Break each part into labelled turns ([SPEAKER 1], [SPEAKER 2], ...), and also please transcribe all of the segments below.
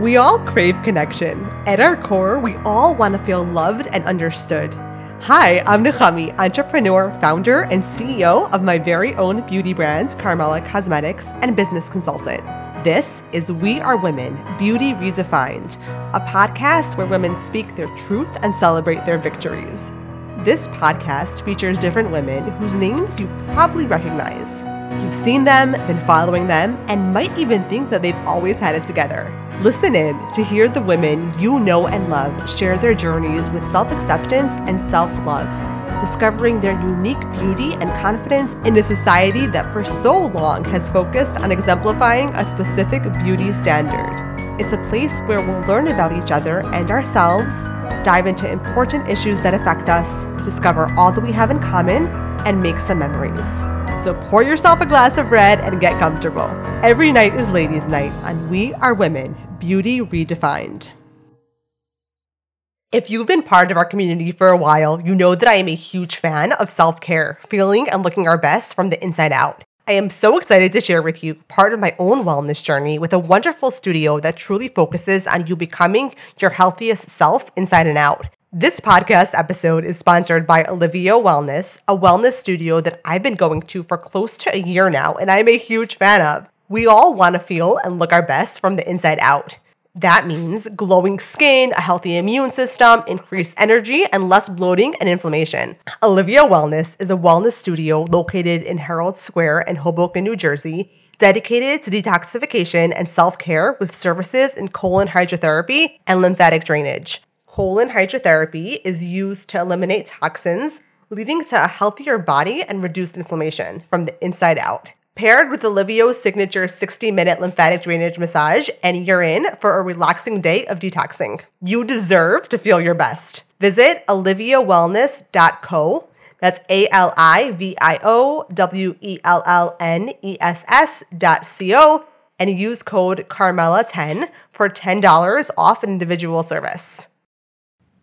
[SPEAKER 1] We all crave connection. At our core, we all want to feel loved and understood. Hi, I'm Nechami, entrepreneur, founder, and CEO of my very own beauty brand, Karmela Cosmetics, and business consultant. This is We Are Women Beauty Redefined, a podcast where women speak their truth and celebrate their victories. This podcast features different women whose names you probably recognize. You've seen them, been following them, and might even think that they've always had it together. Listen in to hear the women you know and love share their journeys with self acceptance and self love, discovering their unique beauty and confidence in a society that for so long has focused on exemplifying a specific beauty standard. It's a place where we'll learn about each other and ourselves, dive into important issues that affect us, discover all that we have in common, and make some memories. So pour yourself a glass of red and get comfortable. Every night is ladies' night on We Are Women Beauty Redefined. If you've been part of our community for a while, you know that I am a huge fan of self care, feeling and looking our best from the inside out. I am so excited to share with you part of my own wellness journey with a wonderful studio that truly focuses on you becoming your healthiest self inside and out. This podcast episode is sponsored by Alivio Wellness, a wellness studio that I've been going to for close to a year now, and I'm a huge fan of. We all want to feel and look our best from the inside out. That means glowing skin, a healthy immune system, increased energy, and less bloating and inflammation. Alivio Wellness is a wellness studio located in Herald Square in Hoboken, New Jersey, dedicated to detoxification and self care with services in colon hydrotherapy and lymphatic drainage. Colon hydrotherapy is used to eliminate toxins, leading to a healthier body and reduced inflammation from the inside out paired with Alivio's signature 60 minute lymphatic drainage massage, and you're in for a relaxing day of detoxing. You deserve to feel your best. Visit aliviowellness.co. That's A L I V I O W E L L N E S S dot C O and use code Karmela10 for $10 off an individual service.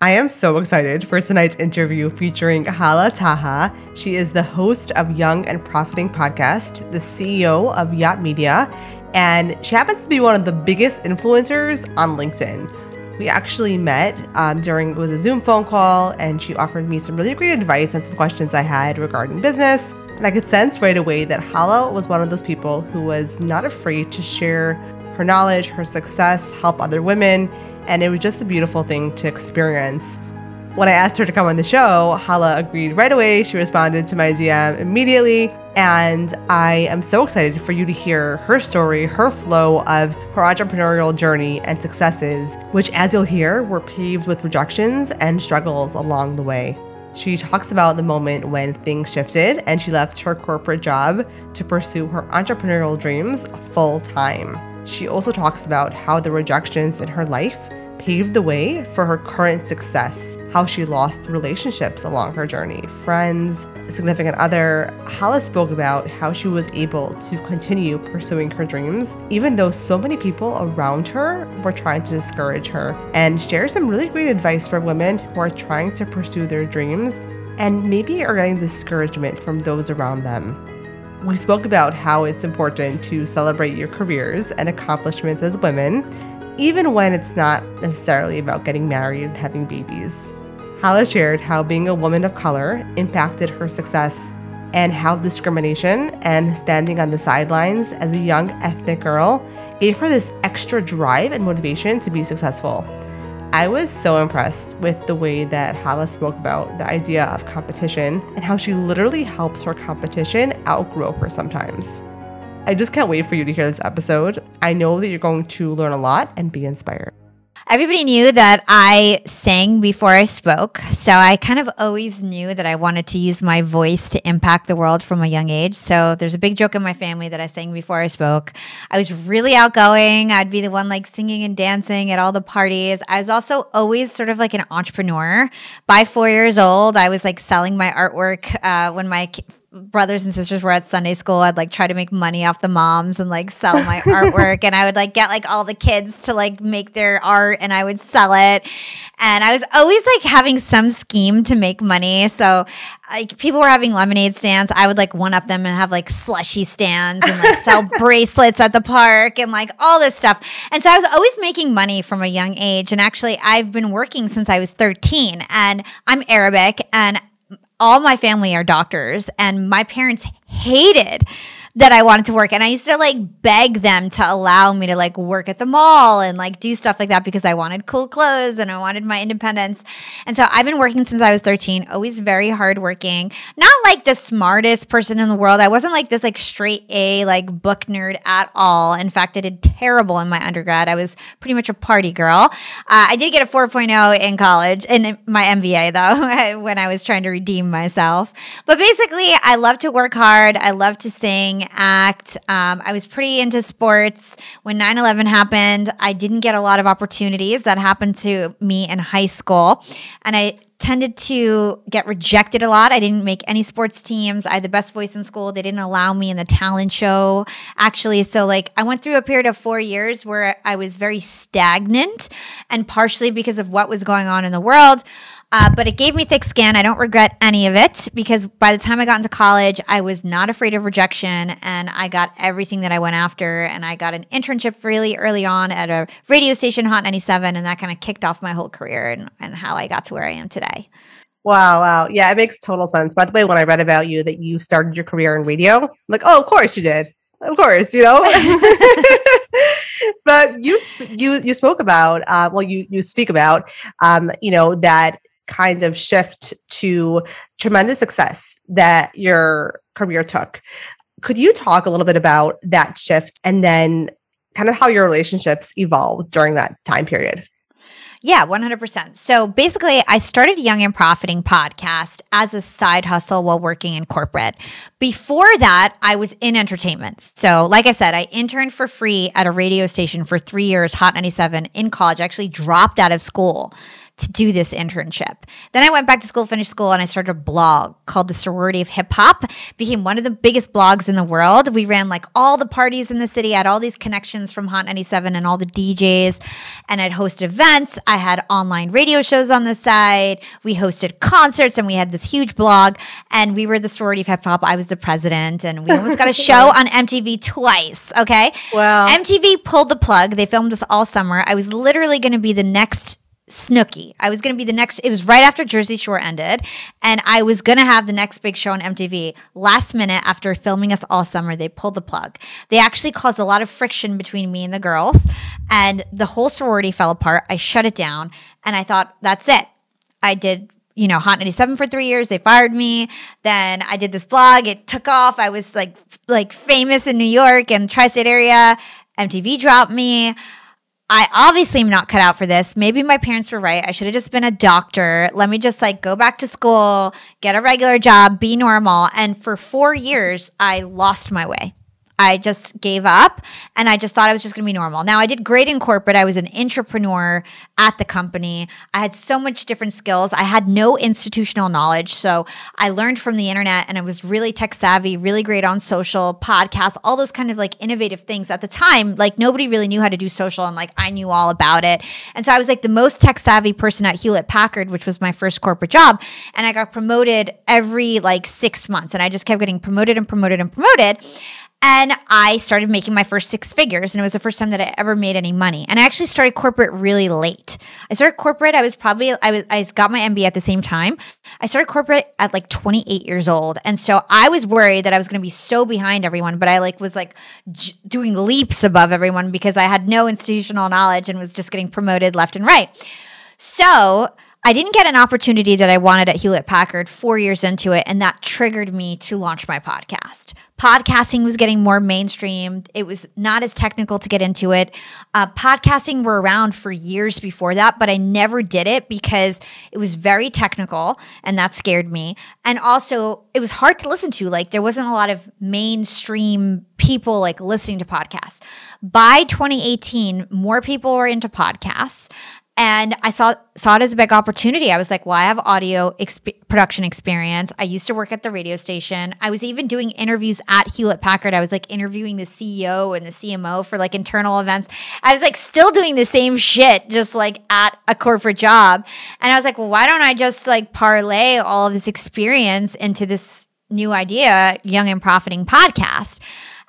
[SPEAKER 1] I am so excited for tonight's interview featuring Hala Taha. She is the host of Young and Profiting Podcast, the CEO of YAP Media, and she happens to be one of the biggest influencers on LinkedIn. We actually met um, during it was a Zoom phone call, and she offered me some really great advice and some questions I had regarding business. And I could sense right away that Hala was one of those people who was not afraid to share her knowledge, her success, help other women, and it was just a beautiful thing to experience. When I asked her to come on the show, Hala agreed right away. She responded to my DM immediately. And I am so excited for you to hear her story, her flow of her entrepreneurial journey and successes, which, as you'll hear, were paved with rejections and struggles along the way. She talks about the moment when things shifted and she left her corporate job to pursue her entrepreneurial dreams full time. She also talks about how the rejections in her life paved the way for her current success, how she lost relationships along her journey, friends, significant other. Hala spoke about how she was able to continue pursuing her dreams, even though so many people around her were trying to discourage her, and share some really great advice for women who are trying to pursue their dreams and maybe are getting discouragement from those around them. We spoke about how it's important to celebrate your careers and accomplishments as women, even when it's not necessarily about getting married and having babies. Hala shared how being a woman of color impacted her success and how discrimination and standing on the sidelines as a young ethnic girl gave her this extra drive and motivation to be successful. I was so impressed with the way that Hala spoke about the idea of competition and how she literally helps her competition outgrow her sometimes. I just can't wait for you to hear this episode. I know that you're going to learn a lot and be inspired.
[SPEAKER 2] Everybody knew that I sang before I spoke. So I kind of always knew that I wanted to use my voice to impact the world from a young age. So there's a big joke in my family that I sang before I spoke. I was really outgoing. I'd be the one like singing and dancing at all the parties. I was also always sort of like an entrepreneur. By four years old, I was like selling my artwork uh, when my brothers and sisters were at Sunday school, I'd like try to make money off the moms and like sell my artwork. And I would like get like all the kids to like make their art and I would sell it. And I was always like having some scheme to make money. So like people were having lemonade stands. I would like one up them and have like slushy stands and like sell bracelets at the park and like all this stuff. And so I was always making money from a young age. And actually, I've been working since I was 13 and I'm Arabic and all my family are doctors and my parents hated that I wanted to work. And I used to like beg them to allow me to like work at the mall and like do stuff like that because I wanted cool clothes and I wanted my independence. And so I've been working since I was 13, always very hardworking. Not like the smartest person in the world. I wasn't like this like straight A like book nerd at all. In fact, I did terrible in my undergrad. I was pretty much a party girl. Uh, I did get a 4.0 in college in my MBA though when I was trying to redeem myself. But basically, I love to work hard. I love to sing act. Um, I was pretty into sports. When 9 11 happened, I didn't get a lot of opportunities. That happened to me in high school. And I tended to get rejected a lot. I didn't make any sports teams. I had the best voice in school. They didn't allow me in the talent show, actually. So, like, I went through a period of four years where I was very stagnant, and partially because of what was going on in the world. Uh, but it gave me thick skin. I don't regret any of it because by the time I got into college, I was not afraid of rejection and I got everything that I went after. And I got an internship really early on at a radio station, Hot 97, and that kind of kicked off my whole career and, and how I got to where I am today.
[SPEAKER 1] Wow, wow. Yeah, it makes total sense. By the way, when I read about you that you started your career in radio, I'm like, oh, of course you did. Of course, you know. but you you you spoke about uh, well, you you speak about um, you know that kind of shift to tremendous success that your career took. Could you talk a little bit about that shift and then kind of how your relationships evolved during that time period?
[SPEAKER 2] Yeah, 100%. So basically, I started Young and Profiting podcast as a side hustle while working in corporate. Before that, I was in entertainment. So, like I said, I interned for free at a radio station for three years, Hot 97, in college. I actually dropped out of school to do this internship. Then I went back to school, finished school, and I started a blog called the Sorority of Hip Hop. Became one of the biggest blogs in the world. We ran like all the parties in the city, had all these connections from Hot 97 and all the DJs, and I'd host events. I had online radio shows on the side. We hosted concerts, and we had this huge blog. And we were the Sorority of Hip Hop. I was the president, and we almost got a show on MTV twice. Okay,
[SPEAKER 1] wow.
[SPEAKER 2] MTV pulled the plug. They filmed us all summer. I was literally going to be the next Snooki. I was going to be the next, it was right after Jersey Shore ended, and I was going to have the next big show on MTV. Last minute, after filming us all summer, they pulled the plug. They actually caused a lot of friction between me and the girls, and the whole sorority fell apart. I shut it down, and I thought, that's it. I did you know, Hot 97 for three years. They fired me. Then I did this vlog. It took off. I was like, like famous in New York and tri-state area. MTV dropped me. I obviously am not cut out for this. Maybe my parents were right. I should have just been a doctor. Let me just like go back to school, get a regular job, be normal. And for four years, I lost my way. I just gave up and I just thought I was just going to be normal. Now, I did great in corporate. I was an entrepreneur at the company. I had so much different skills. I had no institutional knowledge. So I learned from the internet and I was really tech savvy, really great on social, podcasts, all those kind of like innovative things. At the time, like nobody really knew how to do social and like I knew all about it. And so I was like the most tech savvy person at Hewlett Packard, which was my first corporate job. And I got promoted every like six months and I just kept getting promoted and promoted and promoted. And I started making my first six figures, and it was the first time that I ever made any money. And I actually started corporate really late. I started corporate. I was probably I was I got my MBA at the same time. I started corporate at like 28 years old, and so I was worried that I was going to be so behind everyone. But I like was like j- doing leaps above everyone because I had no institutional knowledge and was just getting promoted left and right. So I didn't get an opportunity that I wanted at Hewlett Packard four years into it, and that triggered me to launch my podcast. Podcasting was getting more mainstream. It was not as technical to get into it. Uh, podcasting were around for years before that, but I never did it because it was very technical, and that scared me. And also, it was hard to listen to. Like, there wasn't a lot of mainstream people like listening to podcasts. By 2018, more people were into podcasts and I saw saw it as a big opportunity. I was like, well, I have audio exp- production experience. I used to work at the radio station. I was even doing interviews at Hewlett Packard. I was like interviewing the CEO and the CMO for like internal events. I was like still doing the same shit, just like at a corporate job. And I was like, well, why don't I just like parlay all of this experience into this new idea, Young and Profiting podcast?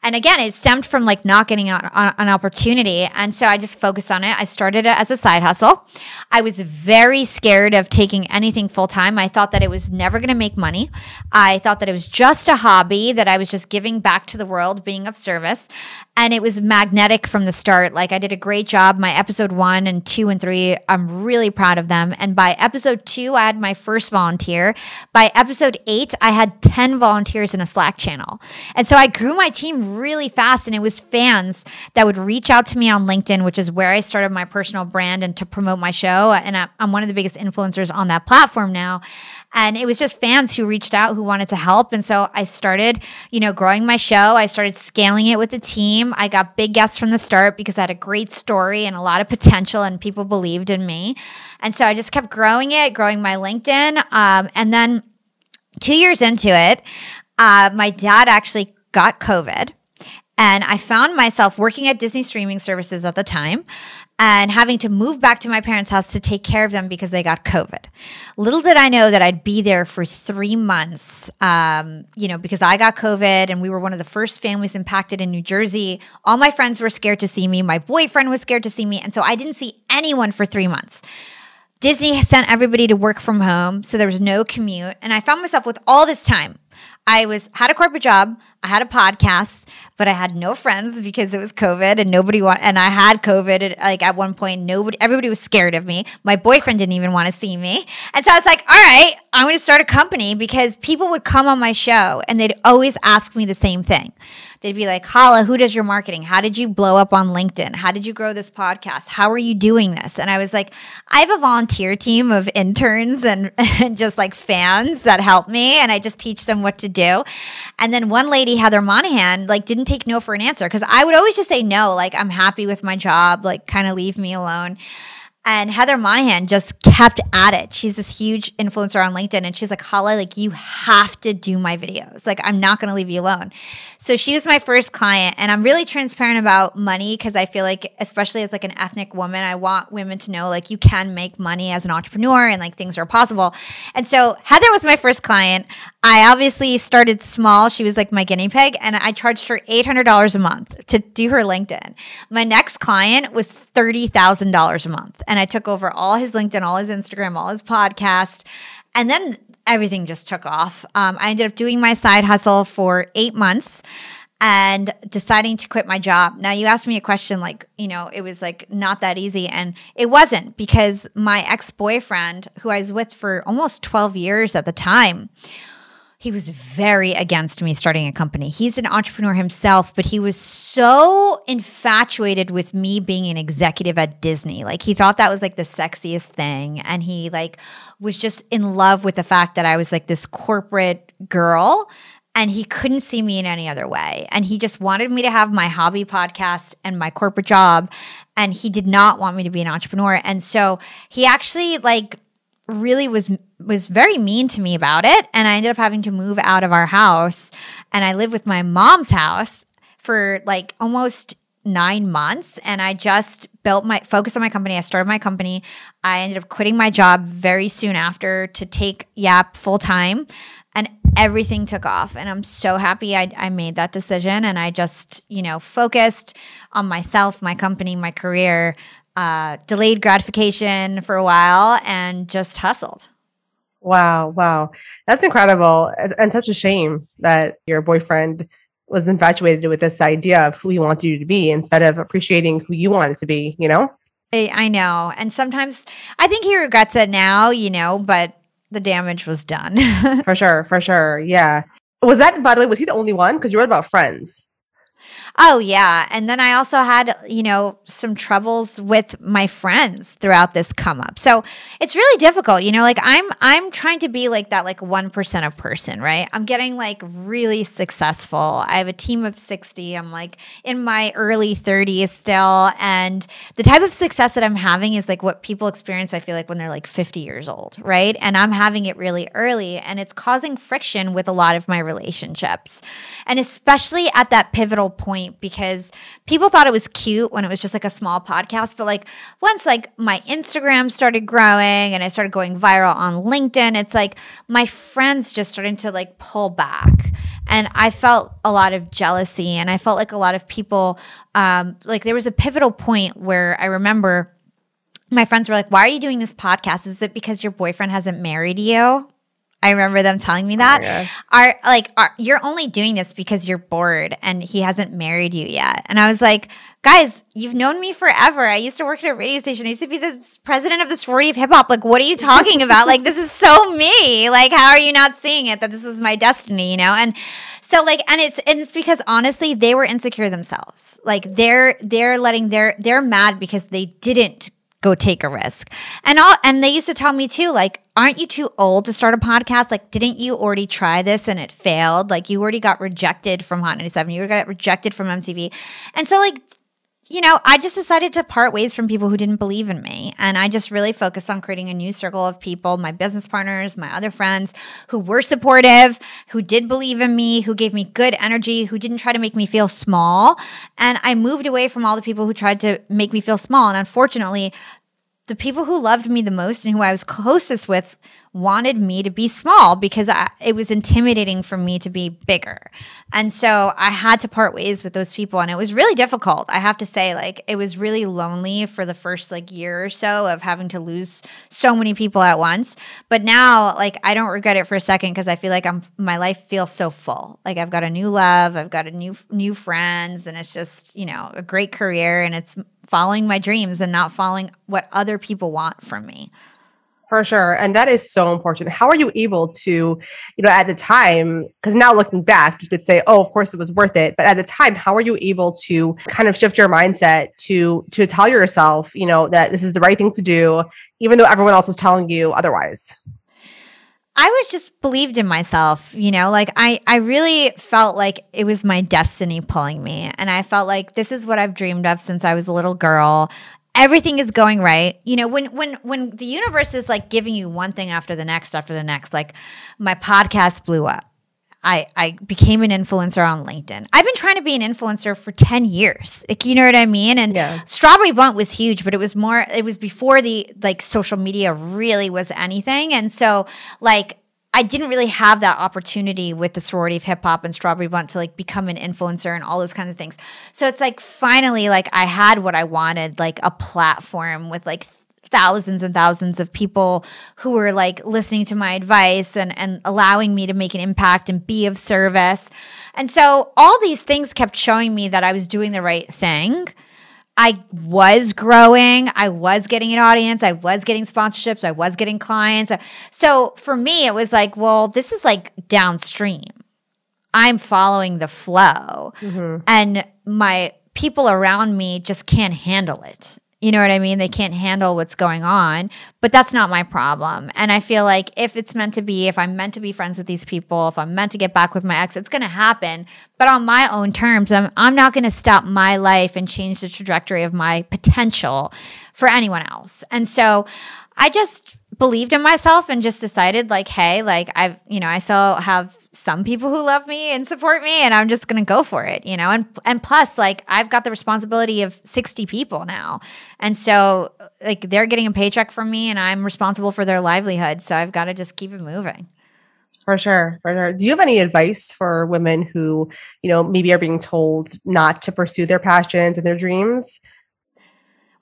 [SPEAKER 2] And again, it stemmed from like not getting an, an opportunity. And so I just focused on it. I started it as a side hustle. I was very scared of taking anything full time. I thought that it was never going to make money. I thought that it was just a hobby, that I was just giving back to the world, being of service. And it was magnetic from the start. Like I did a great job. My episode one and two and three, I'm really proud of them. And by episode two, I had my first volunteer. By episode eight, I had 10 volunteers in a Slack channel. And so I grew my team really fast. And it was fans that would reach out to me on LinkedIn, which is where I started my personal brand and to promote my show. And I'm one of the biggest influencers on that platform now. And it was just fans who reached out who wanted to help. And so I started, you know, growing my show. I started scaling it with the team. I got big guests from the start because I had a great story and a lot of potential and people believed in me. And so I just kept growing it, growing my LinkedIn. Um, and then two years into it, uh, my dad actually got COVID. And I found myself working at Disney streaming services at the time and having to move back to my parents' house to take care of them because they got COVID. Little did I know that I'd be there for three months, um, you know, because I got COVID and we were one of the first families impacted in New Jersey. All my friends were scared to see me. My boyfriend was scared to see me. And so I didn't see anyone for three months. Disney sent everybody to work from home, so there was no commute. And I found myself with all this time. I was had a corporate job, I had a podcast, but I had no friends because it was COVID and nobody want and I had COVID and like at one point nobody everybody was scared of me. My boyfriend didn't even want to see me. And so I was like, all right, I'm going to start a company because people would come on my show and they'd always ask me the same thing. They'd be like, Hala, who does your marketing? How did you blow up on LinkedIn? How did you grow this podcast? How are you doing this? And I was like, I have a volunteer team of interns and, and just like fans that help me. And I just teach them what to do. And then one lady, Heather Monahan, like didn't take no for an answer because I would always just say no, like I'm happy with my job, like kind of leave me alone. And Heather Monahan just kept at it. She's this huge influencer on LinkedIn. And she's like, Hala, like, you have to do my videos. Like, I'm not going to leave you alone. So she was my first client. And I'm really transparent about money because I feel like, especially as like an ethnic woman, I want women to know like you can make money as an entrepreneur and like things are possible. And so Heather was my first client. I obviously started small. She was like my guinea pig. And I charged her $800 a month to do her LinkedIn. My next client was $30,000 a month and I took over all his LinkedIn, all his Instagram, all his podcast. And then everything just took off. Um, I ended up doing my side hustle for eight months and deciding to quit my job. Now, you asked me a question like, you know, it was like not that easy. And it wasn't because my ex boyfriend, who I was with for almost 12 years at the time, he was very against me starting a company. He's an entrepreneur himself, but he was so infatuated with me being an executive at Disney. Like he thought that was like the sexiest thing and he like was just in love with the fact that I was like this corporate girl and he couldn't see me in any other way. And he just wanted me to have my hobby podcast and my corporate job and he did not want me to be an entrepreneur. And so he actually like really was was very mean to me about it and I ended up having to move out of our house and I lived with my mom's house for like almost 9 months and I just built my focus on my company. I started my company. I ended up quitting my job very soon after to take Yap full time and everything took off and i'm so happy I, I made that decision and i just you know focused on myself my company my career uh, delayed gratification for a while and just hustled.
[SPEAKER 1] Wow, wow. That's incredible. And such a shame that your boyfriend was infatuated with this idea of who he wants you to be instead of appreciating who you wanted to be, you know?
[SPEAKER 2] I, I know. And sometimes I think he regrets it now, you know, but the damage was done.
[SPEAKER 1] for sure, for sure. Yeah. Was that, by the way, was he the only one? Because you wrote about friends.
[SPEAKER 2] Oh, yeah. And then I also had, you know, some troubles with my friends throughout this come up. So it's really difficult. You know, like I'm I'm trying to be like that like 1% of person, right? I'm getting like really successful. I have a team of 60. I'm like in my early 30s still. And the type of success that I'm having is like what people experience, I feel like, when they're like 50 years old, right? And I'm having it really early and it's causing friction with a lot of my relationships. And especially at that pivotal point because people thought it was cute when it was just like a small podcast. But like once like my Instagram started growing and I started going viral on LinkedIn, it's like my friends just started to like pull back. And I felt a lot of jealousy and I felt like a lot of people, um, like there was a pivotal point where I remember my friends were like, Why are you doing this podcast? Is it because your boyfriend hasn't married you? I remember them telling me oh, that. Oh are like are, you're only doing this because you're bored and he hasn't married you yet. And I was like, guys, you've known me forever. I used to work at a radio station. I used to be the president of the sorority of hip hop. Like, what are you talking about? like, this is so me. Like, how are you not seeing it that this is my destiny, you know? And so like, and it's and it's because honestly, they were insecure themselves. Like they're they're letting their they're mad because they didn't go take a risk. And all and they used to tell me too, like, aren't you too old to start a podcast? Like, didn't you already try this and it failed? Like, you already got rejected from Hot 97. You got rejected from MTV. And so, like, you know, I just decided to part ways from people who didn't believe in me. And I just really focused on creating a new circle of people, my business partners, my other friends who were supportive, who did believe in me, who gave me good energy, who didn't try to make me feel small. And I moved away from all the people who tried to make me feel small. And unfortunately, the people who loved me the most and who I was closest with wanted me to be small because I, it was intimidating for me to be bigger. And so I had to part ways with those people and it was really difficult. I have to say like it was really lonely for the first like year or so of having to lose so many people at once. But now like I don't regret it for a second because I feel like I'm my life feels so full. Like I've got a new love, I've got a new new friends and it's just, you know, a great career and it's following my dreams and not following what other people want from me.
[SPEAKER 1] For sure. And that is so important. How are you able to, you know, at the time, because now looking back, you could say, oh, of course it was worth it. But at the time, how are you able to kind of shift your mindset to to tell yourself, you know, that this is the right thing to do, even though everyone else was telling you otherwise?
[SPEAKER 2] I was just believed in myself, you know, like I I really felt like it was my destiny pulling me and I felt like this is what I've dreamed of since I was a little girl. Everything is going right. You know, when when when the universe is like giving you one thing after the next after the next, like my podcast blew up I, I became an influencer on LinkedIn. I've been trying to be an influencer for 10 years. Like, you know what I mean? And yeah. Strawberry Blunt was huge, but it was more, it was before the like social media really was anything. And so, like, I didn't really have that opportunity with the sorority of hip hop and Strawberry Blunt to like become an influencer and all those kinds of things. So it's like finally, like, I had what I wanted, like a platform with like thousands and thousands of people who were like listening to my advice and, and allowing me to make an impact and be of service. And so all these things kept showing me that I was doing the right thing. I was growing. I was getting an audience. I was getting sponsorships. I was getting clients. So for me, it was like, well, this is like downstream. I'm following the flow. Mm-hmm. And my people around me just can't handle it. You know what I mean? They can't handle what's going on, but that's not my problem. And I feel like if it's meant to be, if I'm meant to be friends with these people, if I'm meant to get back with my ex, it's going to happen, but on my own terms. I'm, I'm not going to stop my life and change the trajectory of my potential for anyone else. And so I just believed in myself and just decided like hey like i've you know i still have some people who love me and support me and i'm just gonna go for it you know and and plus like i've got the responsibility of 60 people now and so like they're getting a paycheck from me and i'm responsible for their livelihood so i've got to just keep it moving
[SPEAKER 1] for sure, for sure. Do you have any advice for women who, you know, maybe are being told not to pursue their passions and their dreams?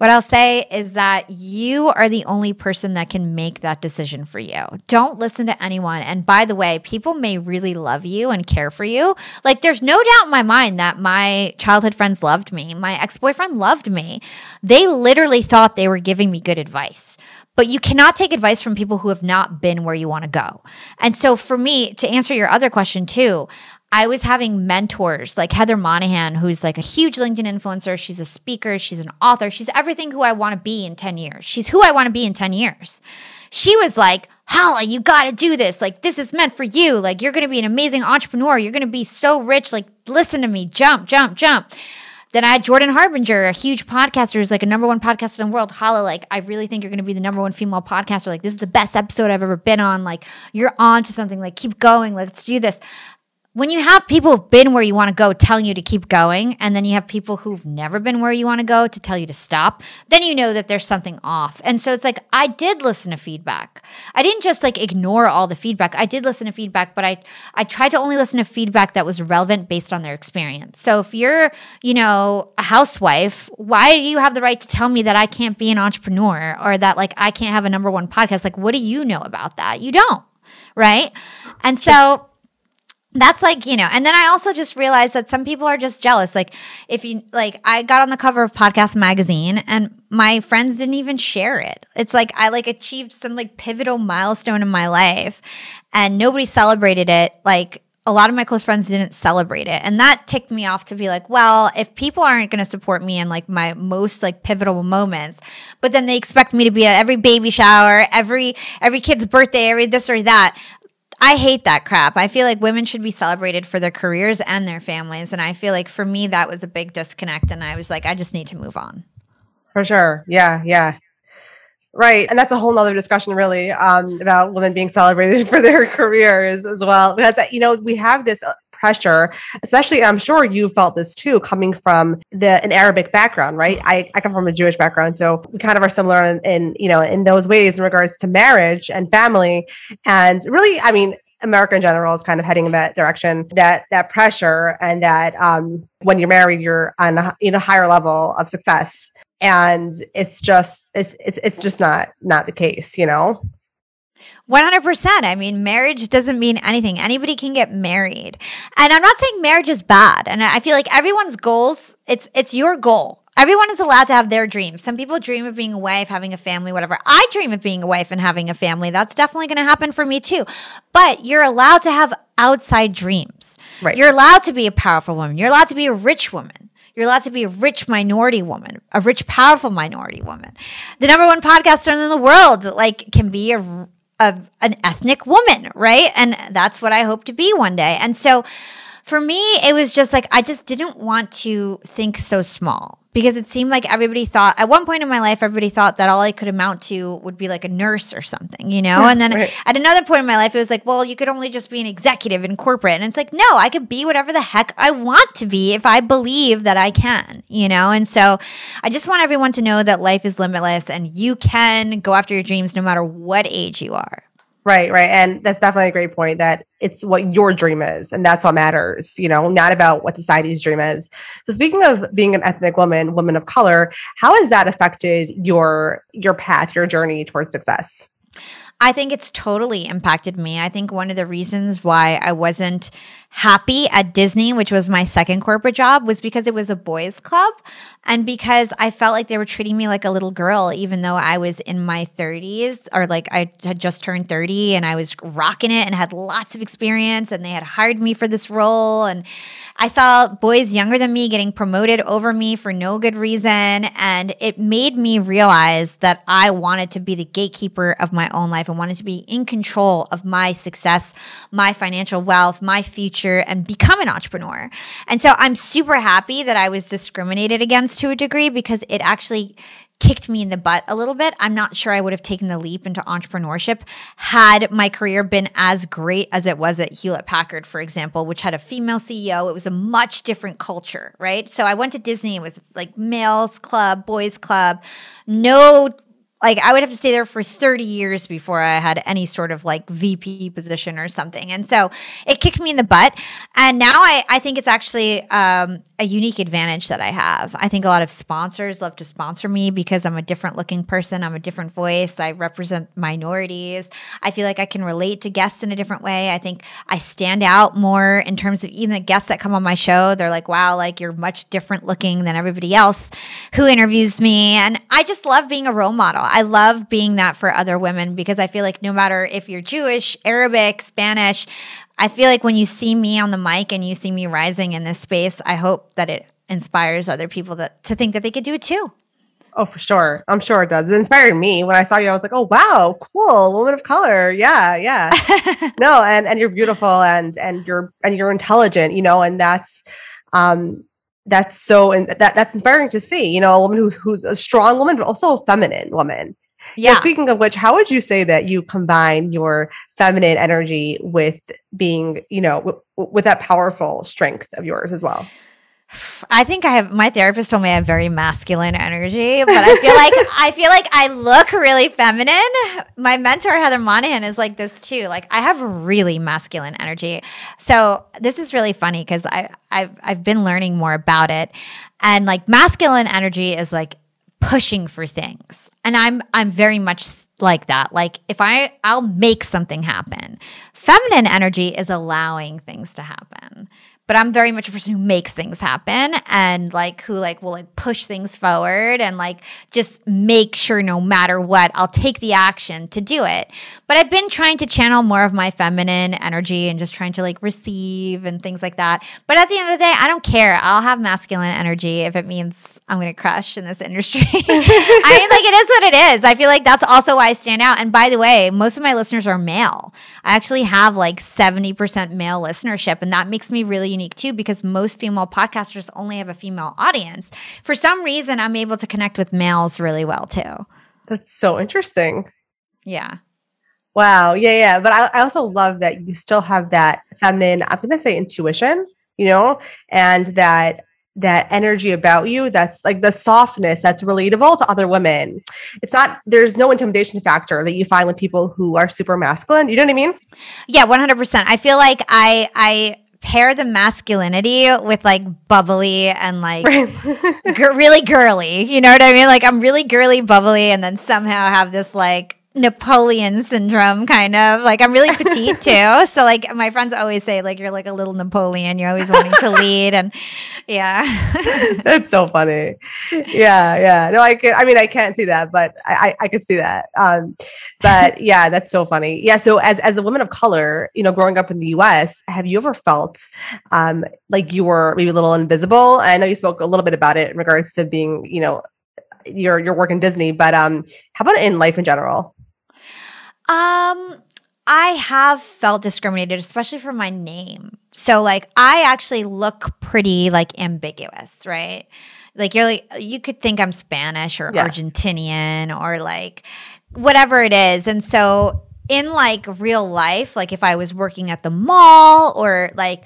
[SPEAKER 2] What I'll say is that you are the only person that can make that decision for you. Don't listen to anyone. And by the way, people may really love you and care for you. Like, there's no doubt in my mind that my childhood friends loved me. My ex boyfriend loved me. They literally thought they were giving me good advice. But you cannot take advice from people who have not been where you want to go. And so, for me, to answer your other question too, I was having mentors like Heather Monahan, who's like a huge LinkedIn influencer. She's a speaker, she's an author, she's everything who I want to be in 10 years. She's who I want to be in 10 years. She was like, Hala, you got to do this. Like, this is meant for you. Like, you're going to be an amazing entrepreneur. You're going to be so rich. Like, listen to me. Jump, jump, jump. Then I had Jordan Harbinger, a huge podcaster, who's like a number one podcaster in the world. Hala, like, I really think you're going to be the number one female podcaster. Like, this is the best episode I've ever been on. Like, you're on to something. Like, keep going. Let's do this when you have people who've been where you want to go telling you to keep going, and then you have people who've never been where you want to go to tell you to stop, then you know that there's something off. And so it's like, I did listen to feedback. I didn't just like ignore all the feedback. I did listen to feedback, but I, I tried to only listen to feedback that was relevant based on their experience. So if you're, you know, a housewife, why do you have the right to tell me that I can't be an entrepreneur or that like I can't have a number one podcast? Like, what do you know about that? You don't. Right. And so, that's like you know and then i also just realized that some people are just jealous. Like if you like i got on the cover of podcast magazine and my friends didn't even share it. It's like i like achieved some like pivotal milestone in my life and nobody celebrated it. Like a lot of my close friends didn't celebrate it. And that ticked me off to be like well if people aren't going to support me in like my most like pivotal moments but then they expect me to be at every baby shower every every kid's birthday every this or that I hate that crap. I feel like women should be celebrated for their careers and their families. And I feel like for me, that was a big disconnect. And I was like, I just need to move on.
[SPEAKER 1] For sure. Yeah. Yeah. Right. And that's a whole nother discussion, really, um, about women being celebrated for their careers as well. Because, you know, we have this uh, pressure, especially, I'm sure you felt this too, coming from the an Arabic background, right? I, I come from a Jewish background, so we kind of are similar in, in you know in those ways in regards to marriage and family, and really, I mean, America in general is kind of heading in that direction. That that pressure and that um, when you're married, you're on a, in a higher level of success, and it's just it's it's just not not the case, you know.
[SPEAKER 2] 100%. I mean, marriage doesn't mean anything. Anybody can get married. And I'm not saying marriage is bad. And I feel like everyone's goals, it's it's your goal. Everyone is allowed to have their dreams. Some people dream of being a wife, having a family, whatever. I dream of being a wife and having a family. That's definitely going to happen for me too. But you're allowed to have outside dreams. Right. You're allowed to be a powerful woman. You're allowed to be a rich woman. You're allowed to be a rich minority woman, a rich, powerful minority woman. The number one podcaster in the world, like, can be a of an ethnic woman, right? And that's what I hope to be one day. And so for me, it was just like I just didn't want to think so small because it seemed like everybody thought at one point in my life everybody thought that all I could amount to would be like a nurse or something, you know? And then right. at another point in my life it was like, well, you could only just be an executive in corporate. And it's like, no, I could be whatever the heck I want to be if I believe that I can, you know? And so I just want everyone to know that life is limitless and you can go after your dreams no matter what age you are.
[SPEAKER 1] Right, right. And that's definitely a great point that it's what your dream is. And that's what matters, you know, not about what society's dream is. So speaking of being an ethnic woman, woman of color, how has that affected your your path, your journey towards success?
[SPEAKER 2] I think it's totally impacted me. I think one of the reasons why I wasn't happy at Disney, which was my second corporate job, was because it was a boys' club and because I felt like they were treating me like a little girl, even though I was in my 30s or like I had just turned 30 and I was rocking it and had lots of experience and they had hired me for this role. And I saw boys younger than me getting promoted over me for no good reason. And it made me realize that I wanted to be the gatekeeper of my own life and wanted to be in control of my success, my financial wealth, my future future and become an entrepreneur. And so I'm super happy that I was discriminated against to a degree because it actually kicked me in the butt a little bit. I'm not sure I would have taken the leap into entrepreneurship had my career been as great as it was at Hewlett Packard, for example, which had a female CEO. It was a much different culture, right? So I went to Disney, it was like males club, boys club, no like I would have to stay there for 30 years before I had any sort of like VP position or something. And so it kicked me in the butt. And now I, I think it's actually um, a unique advantage that I have. I think a lot of sponsors love to sponsor me because I'm a different looking person. I'm a different voice. I represent minorities. I feel like I can relate to guests in a different way. I think I stand out more in terms of even the guests that come on my show. They're like, wow, like you're much different looking than everybody else who interviews me. And I just love being a role model. I love being that for other women because I feel like no matter if you're Jewish, Arabic, Spanish, I feel like when you see me on the mic and you see me rising in this space, I hope that it inspires other people that, to think that they could do it too.
[SPEAKER 1] Oh, for sure. I'm sure it does. It inspired me when I saw you. I was like, oh wow, cool, woman of color. Yeah, yeah. no, and and you're beautiful and and you're and you're intelligent, you know, and that's um that's so and that that's inspiring to see, you know, a woman who's who's a strong woman, but also a feminine woman. Yeah. Now, speaking of which, how would you say that you combine your feminine energy with being, you know, w- with that powerful strength of yours as well?
[SPEAKER 2] I think I have my therapist told me I have very masculine energy, but I feel like I feel like I look really feminine. My mentor Heather Monahan is like this too. Like I have really masculine energy. So this is really funny because I I've I've been learning more about it. And like masculine energy is like pushing for things. And I'm I'm very much like that. Like if I I'll make something happen. Feminine energy is allowing things to happen but I'm very much a person who makes things happen and like who like will like push things forward and like just make sure no matter what I'll take the action to do it. But I've been trying to channel more of my feminine energy and just trying to like receive and things like that. But at the end of the day, I don't care. I'll have masculine energy if it means I'm going to crush in this industry. I mean like it is what it is. I feel like that's also why I stand out. And by the way, most of my listeners are male. I actually have like 70% male listenership and that makes me really unique too because most female podcasters only have a female audience. For some reason, I'm able to connect with males really well too.
[SPEAKER 1] That's so interesting.
[SPEAKER 2] Yeah.
[SPEAKER 1] Wow. Yeah, yeah. But I, I also love that you still have that feminine, I'm gonna say intuition, you know, and that that energy about you that's like the softness that's relatable to other women. It's not there's no intimidation factor that you find with people who are super masculine. You know what I mean?
[SPEAKER 2] Yeah, 100%. I feel like I I pair the masculinity with like bubbly and like really girly. You know what I mean? Like I'm really girly, bubbly, and then somehow have this like Napoleon syndrome, kind of like I'm really petite too. So like my friends always say like you're like a little Napoleon. You're always wanting to lead, and yeah,
[SPEAKER 1] that's so funny. Yeah, yeah. No, I can. I mean, I can't see that, but I I, I could see that. Um, but yeah, that's so funny. Yeah. So as as a woman of color, you know, growing up in the U.S., have you ever felt um like you were maybe a little invisible? I know you spoke a little bit about it in regards to being, you know, your your work in Disney, but um, how about in life in general?
[SPEAKER 2] Um, I have felt discriminated, especially for my name. So like I actually look pretty like ambiguous, right? Like you're like you could think I'm Spanish or yeah. Argentinian or like whatever it is. And so in like real life, like if I was working at the mall or like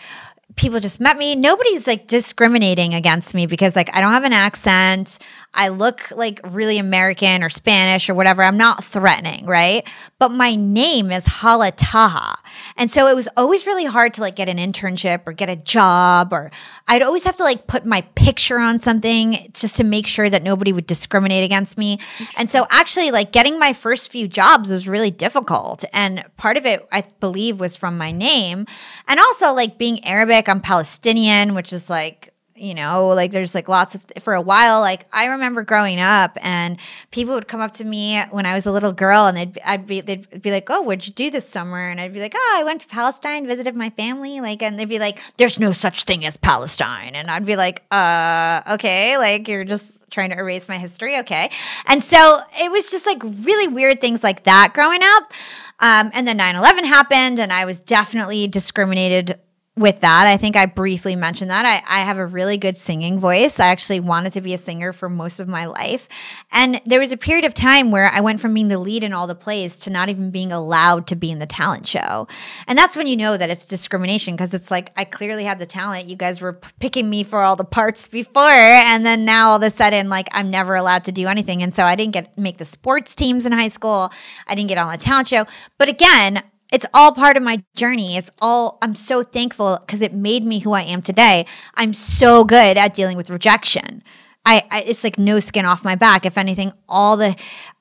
[SPEAKER 2] people just met me. Nobody's like discriminating against me because like I don't have an accent. I look like really American or Spanish or whatever. I'm not threatening, right? But my name is Hala Taha. And so it was always really hard to like get an internship or get a job or I'd always have to like put my picture on something just to make sure that nobody would discriminate against me. And so actually like getting my first few jobs was really difficult. And part of it I believe was from my name. And also like being Arabic, I'm Palestinian, which is like you know like there's like lots of for a while like i remember growing up and people would come up to me when i was a little girl and they'd i'd be they'd be like oh what'd you do this summer? And i'd be like oh i went to palestine visited my family like and they'd be like there's no such thing as palestine. And i'd be like uh okay like you're just trying to erase my history okay. And so it was just like really weird things like that growing up. Um, and then 9-11 happened and i was definitely discriminated with that, I think I briefly mentioned that. I, I have a really good singing voice. I actually wanted to be a singer for most of my life. And there was a period of time where I went from being the lead in all the plays to not even being allowed to be in the talent show. And that's when you know that it's discrimination because it's like, I clearly had the talent. You guys were p- picking me for all the parts before. And then now all of a sudden, like, I'm never allowed to do anything. And so I didn't get make the sports teams in high school. I didn't get on the talent show. But again, it's all part of my journey. It's all, I'm so thankful because it made me who I am today. I'm so good at dealing with rejection. I, I, it's like no skin off my back. If anything, all the,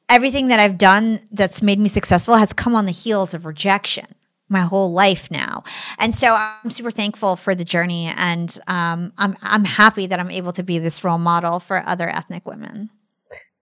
[SPEAKER 2] everything that I've done that's made me successful has come on the heels of rejection my whole life now. And so I'm super thankful for the journey. And um, I'm, I'm happy that I'm able to be this role model for other ethnic women.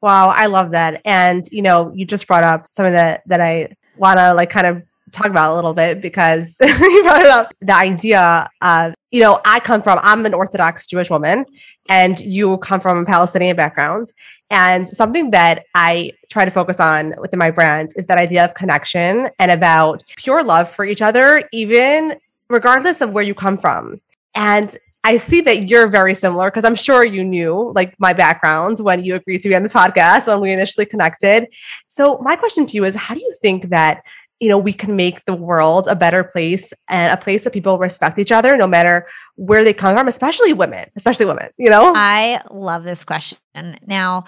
[SPEAKER 1] Wow, I love that. And you know, you just brought up something that that I want to like kind of talk about a little bit because you brought it up. The idea of you know i come from i'm an orthodox jewish woman and you come from a palestinian background. And something that i try to focus on within my brand is that idea of connection and about pure love for each other even regardless of where you come from. And I see that you're very similar because I'm sure you knew like my background when you agreed to be on this podcast when we initially connected. So my question to you is how do you think that you know we can make the world a better place and a place that people respect each other no matter where they come from especially women especially women you know?
[SPEAKER 2] I love this question. Now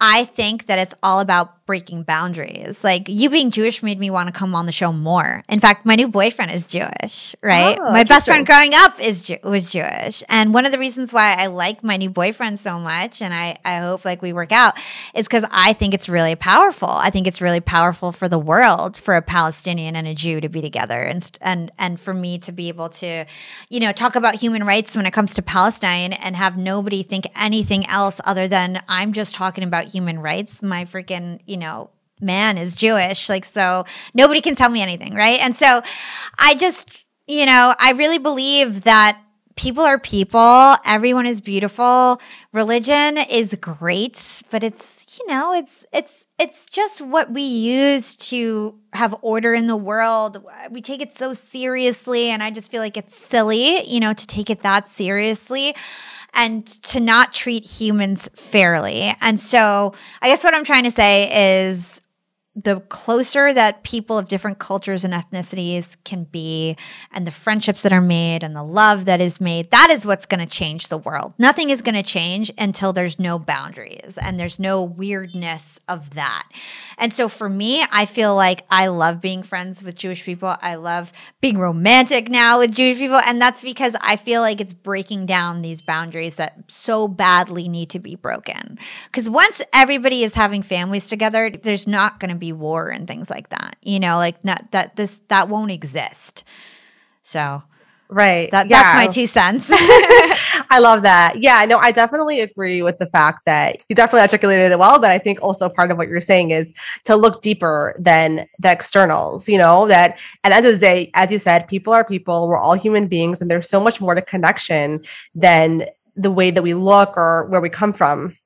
[SPEAKER 2] i think that it's all about breaking boundaries. Like you being Jewish made me want to come on the show more. In fact, my new boyfriend is Jewish, right? Oh, my best friend growing up is Jew- was Jewish. And one of the reasons why I like my new boyfriend so much and I I hope like we work out is cuz I think it's really powerful. I think it's really powerful for the world for a Palestinian and a Jew to be together and and and for me to be able to you know talk about human rights when it comes to Palestine and have nobody think anything else other than I'm just talking about human rights. My freaking, you you know, man is Jewish. Like, so nobody can tell me anything, right? And so I just, you know, I really believe that people are people, everyone is beautiful. Religion is great, but it's, you know, it's it's it's just what we use to have order in the world. We take it so seriously and I just feel like it's silly, you know, to take it that seriously and to not treat humans fairly. And so, I guess what I'm trying to say is the closer that people of different cultures and ethnicities can be, and the friendships that are made, and the love that is made, that is what's going to change the world. Nothing is going to change until there's no boundaries and there's no weirdness of that. And so for me, I feel like I love being friends with Jewish people. I love being romantic now with Jewish people. And that's because I feel like it's breaking down these boundaries that so badly need to be broken. Because once everybody is having families together, there's not going to be be war and things like that. You know, like not that this that won't exist. So
[SPEAKER 1] Right.
[SPEAKER 2] That, yeah. That's my two cents.
[SPEAKER 1] I love that. Yeah, no, I definitely agree with the fact that you definitely articulated it well. But I think also part of what you're saying is to look deeper than the externals, you know, that at the end of the day, as you said, people are people, we're all human beings, and there's so much more to connection than the way that we look or where we come from.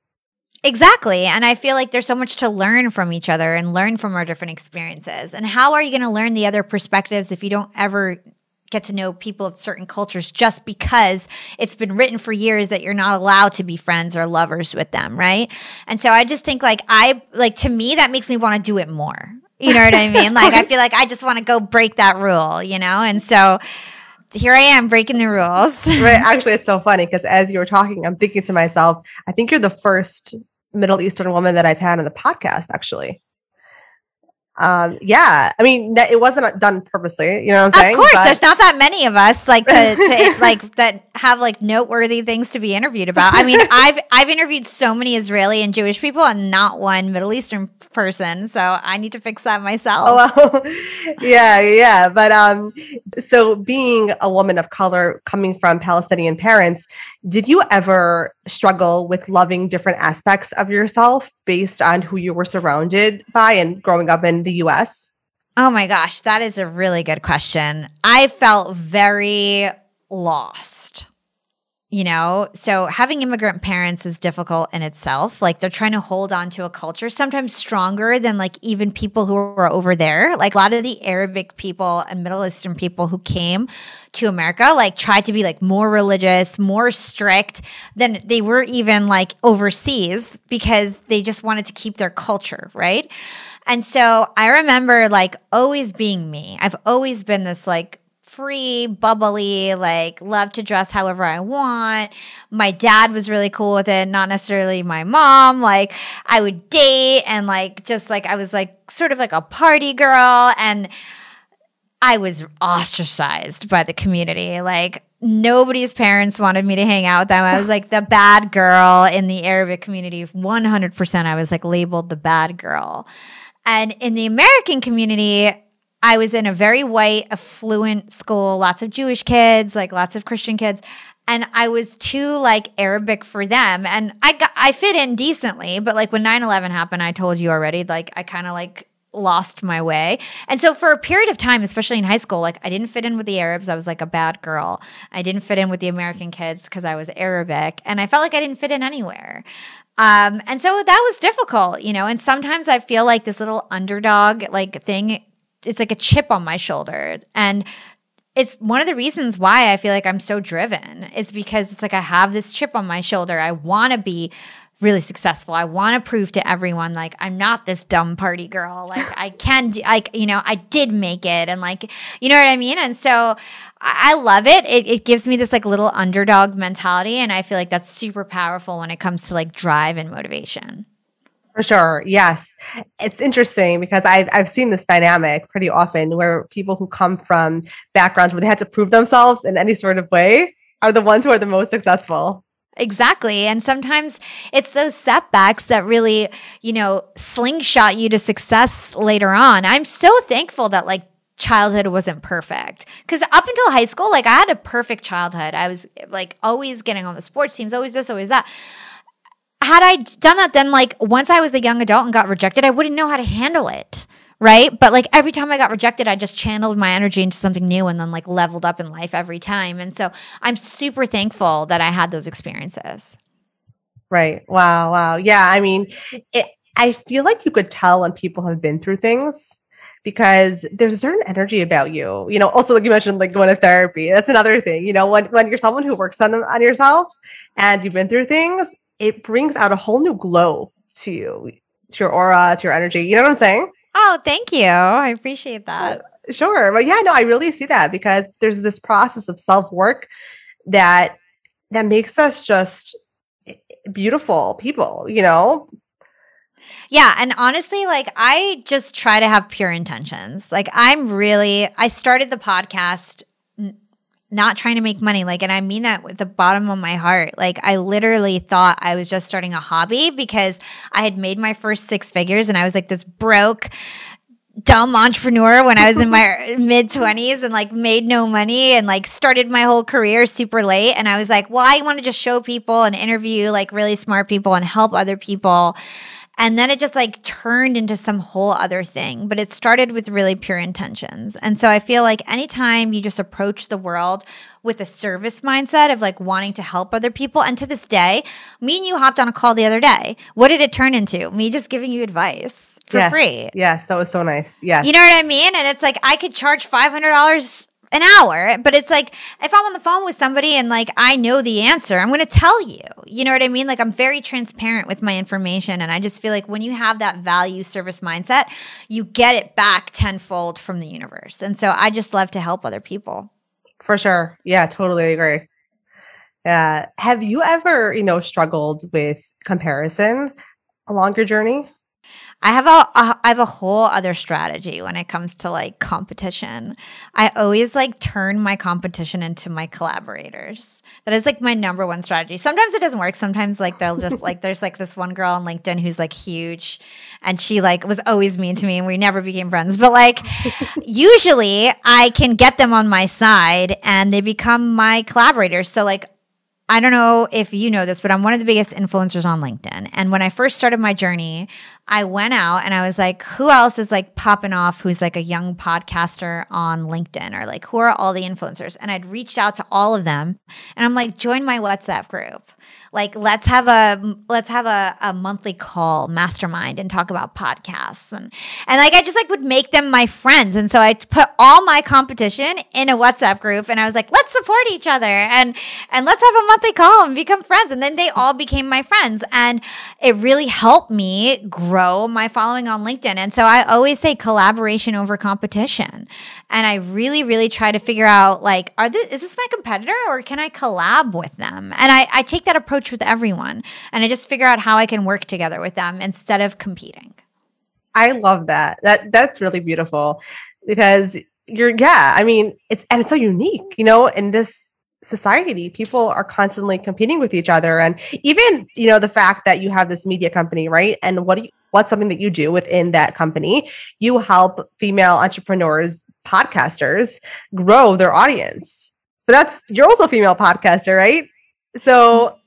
[SPEAKER 2] Exactly. And I feel like there's so much to learn from each other and learn from our different experiences. And how are you going to learn the other perspectives if you don't ever get to know people of certain cultures just because it's been written for years that you're not allowed to be friends or lovers with them, right? And so I just think like I like to me that makes me want to do it more. You know what I mean? like I feel like I just want to go break that rule, you know? And so here I am breaking the rules.
[SPEAKER 1] right. Actually, it's so funny because as you were talking, I'm thinking to myself, I think you're the first Middle Eastern woman that I've had on the podcast, actually. Um yeah i mean it wasn't done purposely you know what i'm saying?
[SPEAKER 2] of course but- there's not that many of us like to, to like that have like noteworthy things to be interviewed about. I mean i've i've interviewed so many israeli and jewish people and not one middle eastern person so i need to fix that myself. Oh
[SPEAKER 1] well yeah yeah but um so being a woman of color coming from palestinian parents did you ever struggle with loving different aspects of yourself based on who you were surrounded by and growing up in the US?
[SPEAKER 2] Oh my gosh, that is a really good question. I felt very lost you know? So having immigrant parents is difficult in itself. Like they're trying to hold on to a culture sometimes stronger than like even people who are over there. Like a lot of the arabic people and middle eastern people who came to america like tried to be like more religious more strict than they were even like overseas because they just wanted to keep their culture right? And so i remember like always being me. I've always been this like free, bubbly, like love to dress however I want. My dad was really cool with it, not necessarily my mom. Like I would date and like just like I was like sort of like a party girl and I was ostracized by the community. Like nobody's parents wanted me to hang out with them. I was like the bad girl in the Arabic community. 100% I was like labeled the bad girl. And in the American community, I was in a very white, affluent school, lots of Jewish kids, like lots of Christian kids. and I was too like Arabic for them. And I got I fit in decently, but like when 9/11 happened, I told you already, like I kind of like lost my way. And so for a period of time, especially in high school, like I didn't fit in with the Arabs. I was like a bad girl. I didn't fit in with the American kids because I was Arabic and I felt like I didn't fit in anywhere. Um, and so that was difficult, you know, and sometimes I feel like this little underdog like thing, it's like a chip on my shoulder. And it's one of the reasons why I feel like I'm so driven is because it's like I have this chip on my shoulder. I want to be really successful. I want to prove to everyone like I'm not this dumb party girl. Like I can do, like you know, I did make it and like you know what I mean? And so I love it. it. It gives me this like little underdog mentality and I feel like that's super powerful when it comes to like drive and motivation.
[SPEAKER 1] For sure. Yes. It's interesting because I've, I've seen this dynamic pretty often where people who come from backgrounds where they had to prove themselves in any sort of way are the ones who are the most successful.
[SPEAKER 2] Exactly. And sometimes it's those setbacks that really, you know, slingshot you to success later on. I'm so thankful that like childhood wasn't perfect because up until high school like i had a perfect childhood i was like always getting on the sports teams always this always that had i done that then like once i was a young adult and got rejected i wouldn't know how to handle it right? But like every time I got rejected, I just channeled my energy into something new and then like leveled up in life every time. And so I'm super thankful that I had those experiences.
[SPEAKER 1] Right. Wow. Wow. Yeah. I mean, it, I feel like you could tell when people have been through things because there's a certain energy about you. You know, also like you mentioned, like going to therapy. That's another thing. You know, when when you're someone who works on them on yourself and you've been through things, it brings out a whole new glow to you, to your aura, to your energy. You know what I'm saying?
[SPEAKER 2] Oh, thank you. I appreciate that.
[SPEAKER 1] Sure. But yeah, no, I really see that because there's this process of self-work that that makes us just beautiful people, you know?
[SPEAKER 2] Yeah, and honestly, like I just try to have pure intentions. Like I'm really I started the podcast not trying to make money. Like, and I mean that with the bottom of my heart. Like, I literally thought I was just starting a hobby because I had made my first six figures and I was like this broke, dumb entrepreneur when I was in my mid 20s and like made no money and like started my whole career super late. And I was like, well, I want to just show people and interview like really smart people and help other people. And then it just like turned into some whole other thing. But it started with really pure intentions. And so I feel like anytime you just approach the world with a service mindset of like wanting to help other people, and to this day, me and you hopped on a call the other day. What did it turn into? Me just giving you advice for
[SPEAKER 1] yes.
[SPEAKER 2] free.
[SPEAKER 1] Yes, that was so nice. Yeah.
[SPEAKER 2] You know what I mean? And it's like I could charge $500 an hour, but it's like if I'm on the phone with somebody and like I know the answer, I'm going to tell you. You know what I mean? Like I'm very transparent with my information. And I just feel like when you have that value service mindset, you get it back tenfold from the universe. And so I just love to help other people.
[SPEAKER 1] For sure. Yeah, totally agree. Have you ever, you know, struggled with comparison along your journey?
[SPEAKER 2] I have a, a I have a whole other strategy when it comes to like competition. I always like turn my competition into my collaborators. That is like my number one strategy. Sometimes it doesn't work. Sometimes like they'll just like there's like this one girl on LinkedIn who's like huge and she like was always mean to me and we never became friends. But like usually I can get them on my side and they become my collaborators. So like I don't know if you know this, but I'm one of the biggest influencers on LinkedIn. And when I first started my journey, I went out and I was like, who else is like popping off who's like a young podcaster on LinkedIn or like who are all the influencers? And I'd reached out to all of them and I'm like, join my WhatsApp group like let's have a let's have a, a monthly call mastermind and talk about podcasts. And and like i just like would make them my friends. And so i put all my competition in a whatsapp group and i was like let's support each other and and let's have a monthly call and become friends. And then they all became my friends. And it really helped me grow my following on linkedin. And so i always say collaboration over competition and i really really try to figure out like are this is this my competitor or can i collab with them and i i take that approach with everyone and I just figure out how I can work together with them instead of competing.
[SPEAKER 1] I love that. That that's really beautiful because you're yeah, I mean, it's and it's so unique, you know, in this society people are constantly competing with each other and even you know the fact that you have this media company right and what do you what's something that you do within that company you help female entrepreneurs podcasters grow their audience but that's you're also a female podcaster, right? So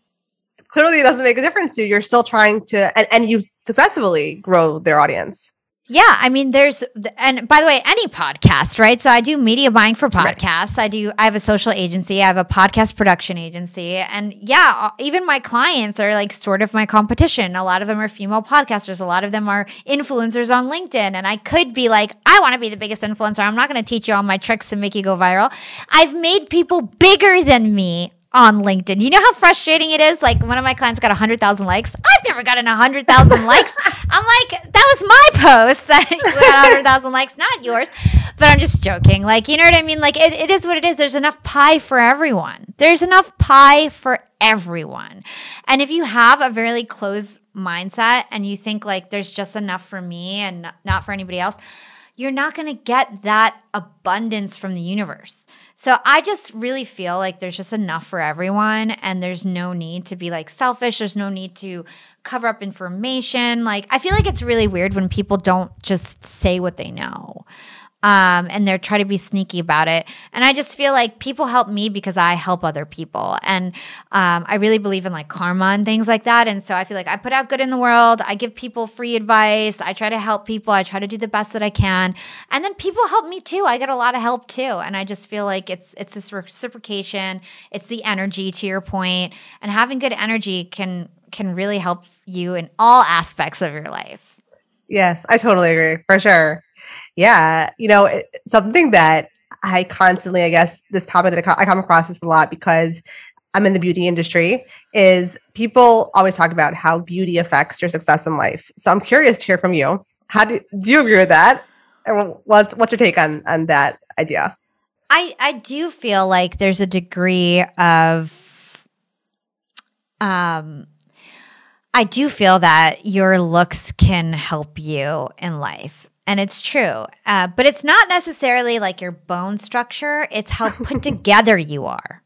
[SPEAKER 1] clearly it doesn't make a difference to you. You're still trying to and, and you successfully grow their audience.
[SPEAKER 2] Yeah, I mean, there's, and by the way, any podcast, right? So I do media buying for podcasts. Right. I do, I have a social agency, I have a podcast production agency. And yeah, uh, even my clients are like sort of my competition. A lot of them are female podcasters, a lot of them are influencers on LinkedIn. And I could be like, I want to be the biggest influencer. I'm not going to teach you all my tricks to make you go viral. I've made people bigger than me on LinkedIn. You know how frustrating it is? Like one of my clients got 100,000 likes. I've never gotten 100,000 likes. I'm like, that was my post that got 100,000 likes, not yours. But I'm just joking. Like, you know what I mean? Like, it, it is what it is. There's enough pie for everyone. There's enough pie for everyone. And if you have a very closed mindset and you think like there's just enough for me and not for anybody else, you're not going to get that abundance from the universe. So I just really feel like there's just enough for everyone and there's no need to be like selfish. There's no need to cover up information. Like I feel like it's really weird when people don't just say what they know um, and they're trying to be sneaky about it. And I just feel like people help me because I help other people, and um, I really believe in like karma and things like that. And so I feel like I put out good in the world. I give people free advice. I try to help people. I try to do the best that I can, and then people help me too. I get a lot of help too, and I just feel like it's it's this reciprocation. It's the energy to your point, and having good energy can can really help you in all aspects of your life.
[SPEAKER 1] Yes, I totally agree for sure. Yeah, you know, it, something that I constantly, I guess, this topic that I, I come across this a lot because I'm in the beauty industry is people always talk about how beauty affects your success in life. So I'm curious to hear from you. How do, do you agree with that? Or what's what's your take on on that idea?
[SPEAKER 2] I I do feel like there's a degree of um I do feel that your looks can help you in life and it's true. Uh, but it's not necessarily like your bone structure, it's how put together you are.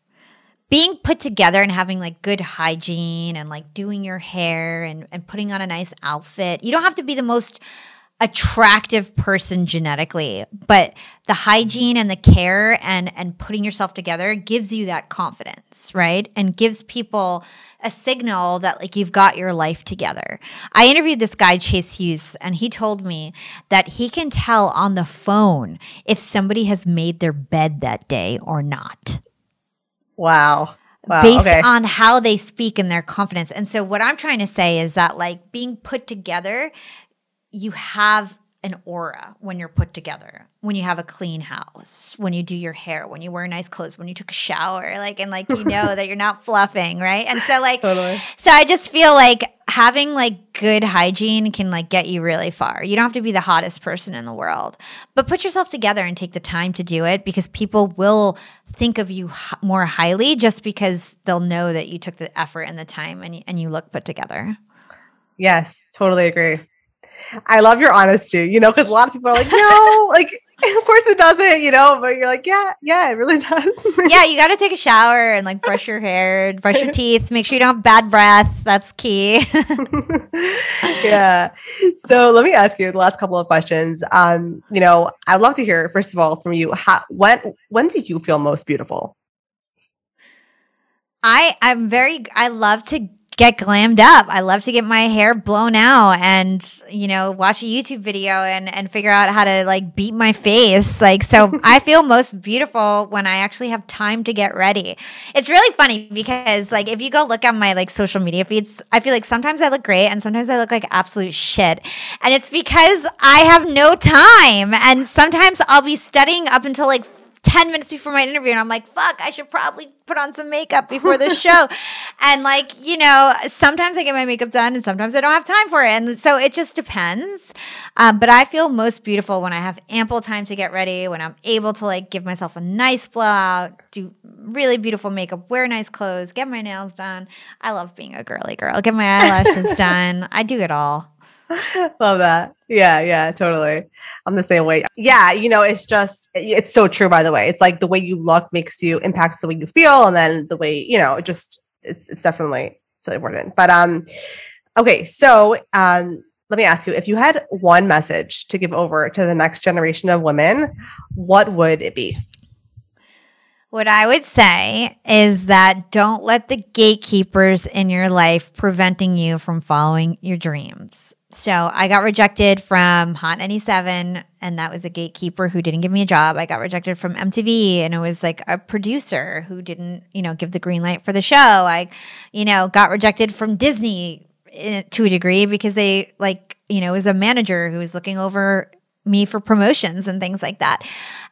[SPEAKER 2] Being put together and having like good hygiene and like doing your hair and, and putting on a nice outfit. You don't have to be the most attractive person genetically, but the hygiene and the care and and putting yourself together gives you that confidence, right? And gives people a signal that like you've got your life together. I interviewed this guy Chase Hughes and he told me that he can tell on the phone if somebody has made their bed that day or not.
[SPEAKER 1] Wow. Wow,
[SPEAKER 2] based okay. on how they speak and their confidence. And so what I'm trying to say is that like being put together you have an aura when you're put together when you have a clean house when you do your hair when you wear nice clothes when you took a shower like and like you know that you're not fluffing right? And so like totally. so i just feel like having like good hygiene can like get you really far. You don't have to be the hottest person in the world but put yourself together and take the time to do it because people will think of you h- more highly just because they'll know that you took the effort and the time and, and you look put together.
[SPEAKER 1] Yes totally agree I love your honesty, you know, because a lot of people are like, no, like, of course it doesn't, you know, but you're like, yeah, yeah, it really does.
[SPEAKER 2] yeah, you got to take a shower and like brush your hair, brush your teeth, make sure you don't have bad breath. That's key.
[SPEAKER 1] yeah. So let me ask you the last couple of questions. Um, you know, I'd love to hear, first of all, from you, how, when, when did you feel most beautiful?
[SPEAKER 2] I I'm very I love to get glammed up. I love to get my hair blown out and, you know, watch a YouTube video and, and figure out how to like beat my face. Like, so I feel most beautiful when I actually have time to get ready. It's really funny because like if you go look at my like social media feeds, I feel like sometimes I look great and sometimes I look like absolute shit. And it's because I have no time. And sometimes I'll be studying up until like 10 minutes before my interview and I'm like, fuck, I should probably put on some makeup before this show. and like, you know, sometimes I get my makeup done and sometimes I don't have time for it. And so it just depends. Um, but I feel most beautiful when I have ample time to get ready, when I'm able to like give myself a nice blowout, do really beautiful makeup, wear nice clothes, get my nails done. I love being a girly girl, get my eyelashes done. I do it all.
[SPEAKER 1] Love that. Yeah, yeah, totally. I'm the same way. Yeah, you know, it's just it's so true by the way. It's like the way you look makes you impacts the way you feel and then the way, you know, it just it's it's definitely so important. But um okay, so um let me ask you if you had one message to give over to the next generation of women, what would it be?
[SPEAKER 2] What I would say is that don't let the gatekeepers in your life preventing you from following your dreams. So I got rejected from Hot 97, and that was a gatekeeper who didn't give me a job. I got rejected from MTV, and it was like a producer who didn't, you know, give the green light for the show. I, you know, got rejected from Disney in, to a degree because they like, you know, was a manager who was looking over me for promotions and things like that.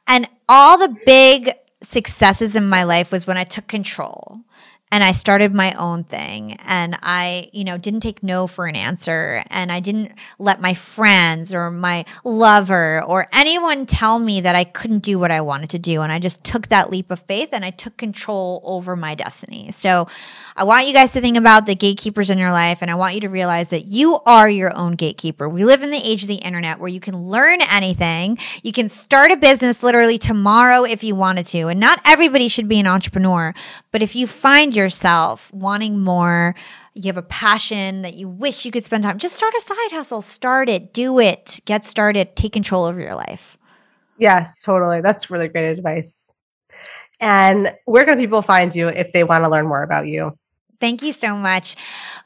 [SPEAKER 2] And all the big successes in my life was when I took control and I started my own thing and I, you know, didn't take no for an answer and I didn't let my friends or my lover or anyone tell me that I couldn't do what I wanted to do and I just took that leap of faith and I took control over my destiny. So I want you guys to think about the gatekeepers in your life and I want you to realize that you are your own gatekeeper. We live in the age of the internet where you can learn anything. You can start a business literally tomorrow if you wanted to. And not everybody should be an entrepreneur, but if you find yourself wanting more, you have a passion that you wish you could spend time, just start a side hustle. Start it, do it, get started, take control over your life.
[SPEAKER 1] Yes, totally. That's really great advice. And where can people find you if they want to learn more about you?
[SPEAKER 2] Thank you so much.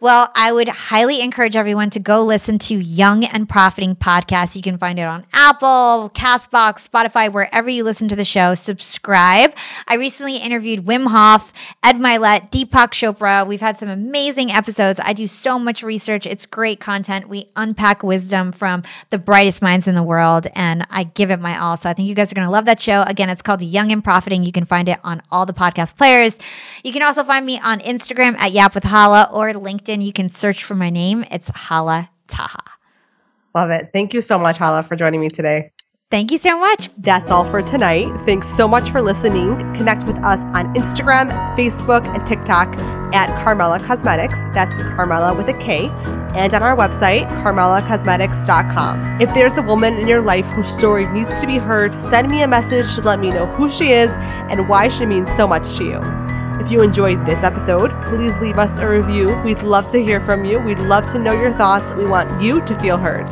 [SPEAKER 2] Well, I would highly encourage everyone to go listen to Young and Profiting podcast. You can find it on Apple, Castbox, Spotify, wherever you listen to the show. Subscribe. I recently interviewed Wim Hof, Ed Mylett, Deepak Chopra. We've had some amazing episodes. I do so much research. It's great content. We unpack wisdom from the brightest minds in the world, and I give it my all. So I think you guys are going to love that show. Again, it's called Young and Profiting. You can find it on all the podcast players. You can also find me on Instagram at Yap with Hala or LinkedIn. You can search for my name. It's Hala Taha.
[SPEAKER 1] Love it. Thank you so much, Hala, for joining me today.
[SPEAKER 2] Thank you so much.
[SPEAKER 1] That's all for tonight. Thanks so much for listening. Connect with us on Instagram, Facebook, and TikTok at Karmela Cosmetics. That's Karmela with a K. And on our website, karmelacosmetics.com. If there's a woman in your life whose story needs to be heard, send me a message to let me know who she is and why she means so much to you. If you enjoyed this episode, please leave us a review. We'd love to hear from you. We'd love to know your thoughts. We want you to feel heard.